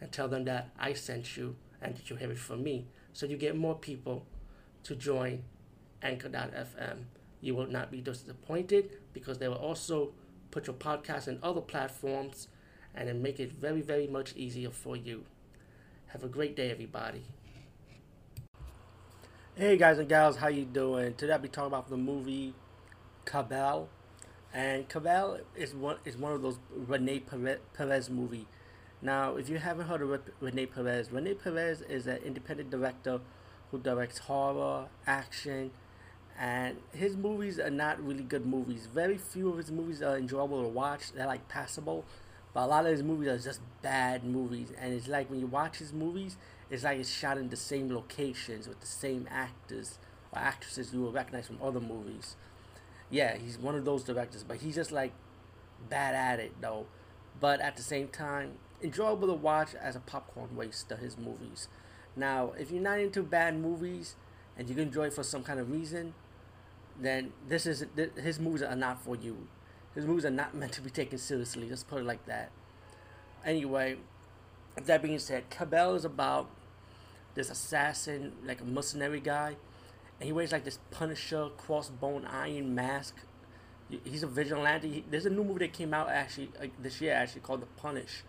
and tell them that I sent you and that you have it from me. So you get more people to join Anchor.fm. You will not be disappointed because they will also put your podcast in other platforms and then make it very, very much easier for you. Have a great day, everybody. Hey guys and gals, how you doing? Today I'll be talking about the movie Cabal. And Cabal is one is one of those Rene Perez movie. Now, if you haven't heard of Rene Perez, Rene Perez is an independent director who directs horror, action, and his movies are not really good movies. Very few of his movies are enjoyable to watch. They're like passable, but a lot of his movies are just bad movies. And it's like when you watch his movies, it's like it's shot in the same locations with the same actors or actresses you will recognize from other movies yeah, he's one of those directors, but he's just like bad at it though. But at the same time, enjoyable to watch as a popcorn waste of his movies. Now, if you're not into bad movies and you can enjoy it for some kind of reason, then this is his movies are not for you. His movies are not meant to be taken seriously. Let's put it like that. Anyway, that being said, Cabal is about this assassin, like a mercenary guy, and he wears like this Punisher crossbone iron mask. He's a vigilante. There's a new movie that came out actually like, this year actually called The Punish,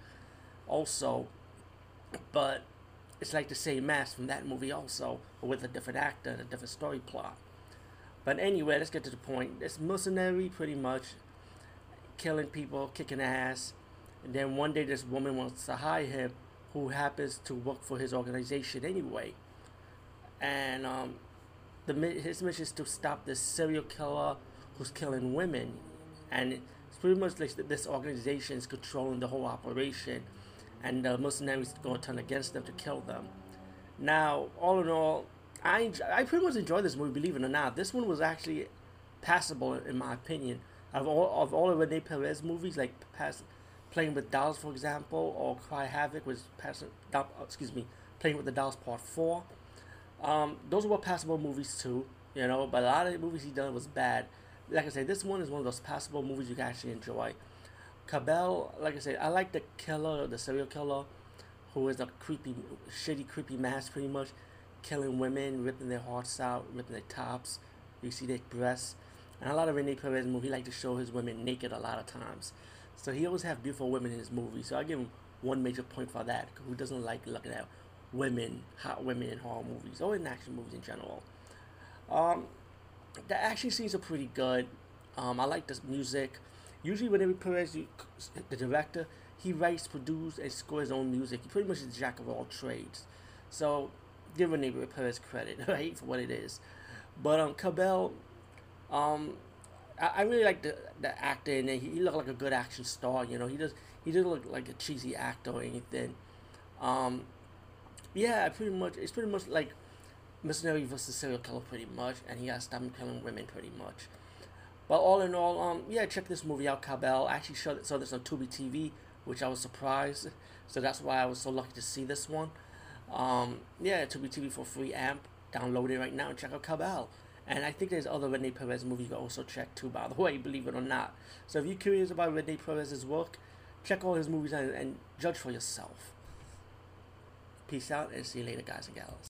also, but it's like the same mask from that movie also, but with a different actor and a different story plot. But anyway, let's get to the point. It's mercenary pretty much killing people, kicking ass, and then one day this woman wants to hire him, who happens to work for his organization anyway, and um, the his mission is to stop this serial killer who's killing women, and it's pretty much like this organization is controlling the whole operation, and the mercenaries to turn against them to kill them. Now, all in all, I I pretty much enjoyed this movie. Believe it or not, this one was actually passable in my opinion. Of all of all of Rene Perez movies, like pass, playing with dolls, for example, or Cry Havoc was passing. Excuse me, playing with the dolls part four. Um, those were passable movies too, you know, but a lot of the movies he done was bad. Like I said, this one is one of those passable movies you can actually enjoy. Cabal, like I said, I like the killer, the serial killer, who is a creepy, shitty, creepy mask, pretty much, killing women, ripping their hearts out, ripping their tops. You see their breasts. And a lot of Rene Perez movies, he like to show his women naked a lot of times. So he always have beautiful women in his movies. So I give him one major point for that. Who doesn't like looking at women, hot women in horror movies or in action movies in general. Um, the action scenes are pretty good. Um, I like the music. Usually, whenever Perez, the director, he writes, produces, and scores his own music. He pretty much is jack of all trades. So, give Rene Perez credit, right, for what it is. But um, Cabal, um, I, I really like the the actor, and he, he looked like a good action star. You know, he does he doesn't look like a cheesy actor or anything. Um, yeah, pretty much. It's pretty much like mercenary versus serial killer, pretty much, and he has stopped killing women, pretty much. But all in all, um, yeah, check this movie out, Cabal. I actually saw, saw this on Tubi TV, which I was surprised. So that's why I was so lucky to see this one. Um, yeah, Tubi TV for free amp. Download it right now and check out Cabal. And I think there's other Rene Perez movies you can also check too, by the way, believe it or not. So if you're curious about Rene Perez's work, check all his movies and, and judge for yourself. Peace out and see you later, guys and gals.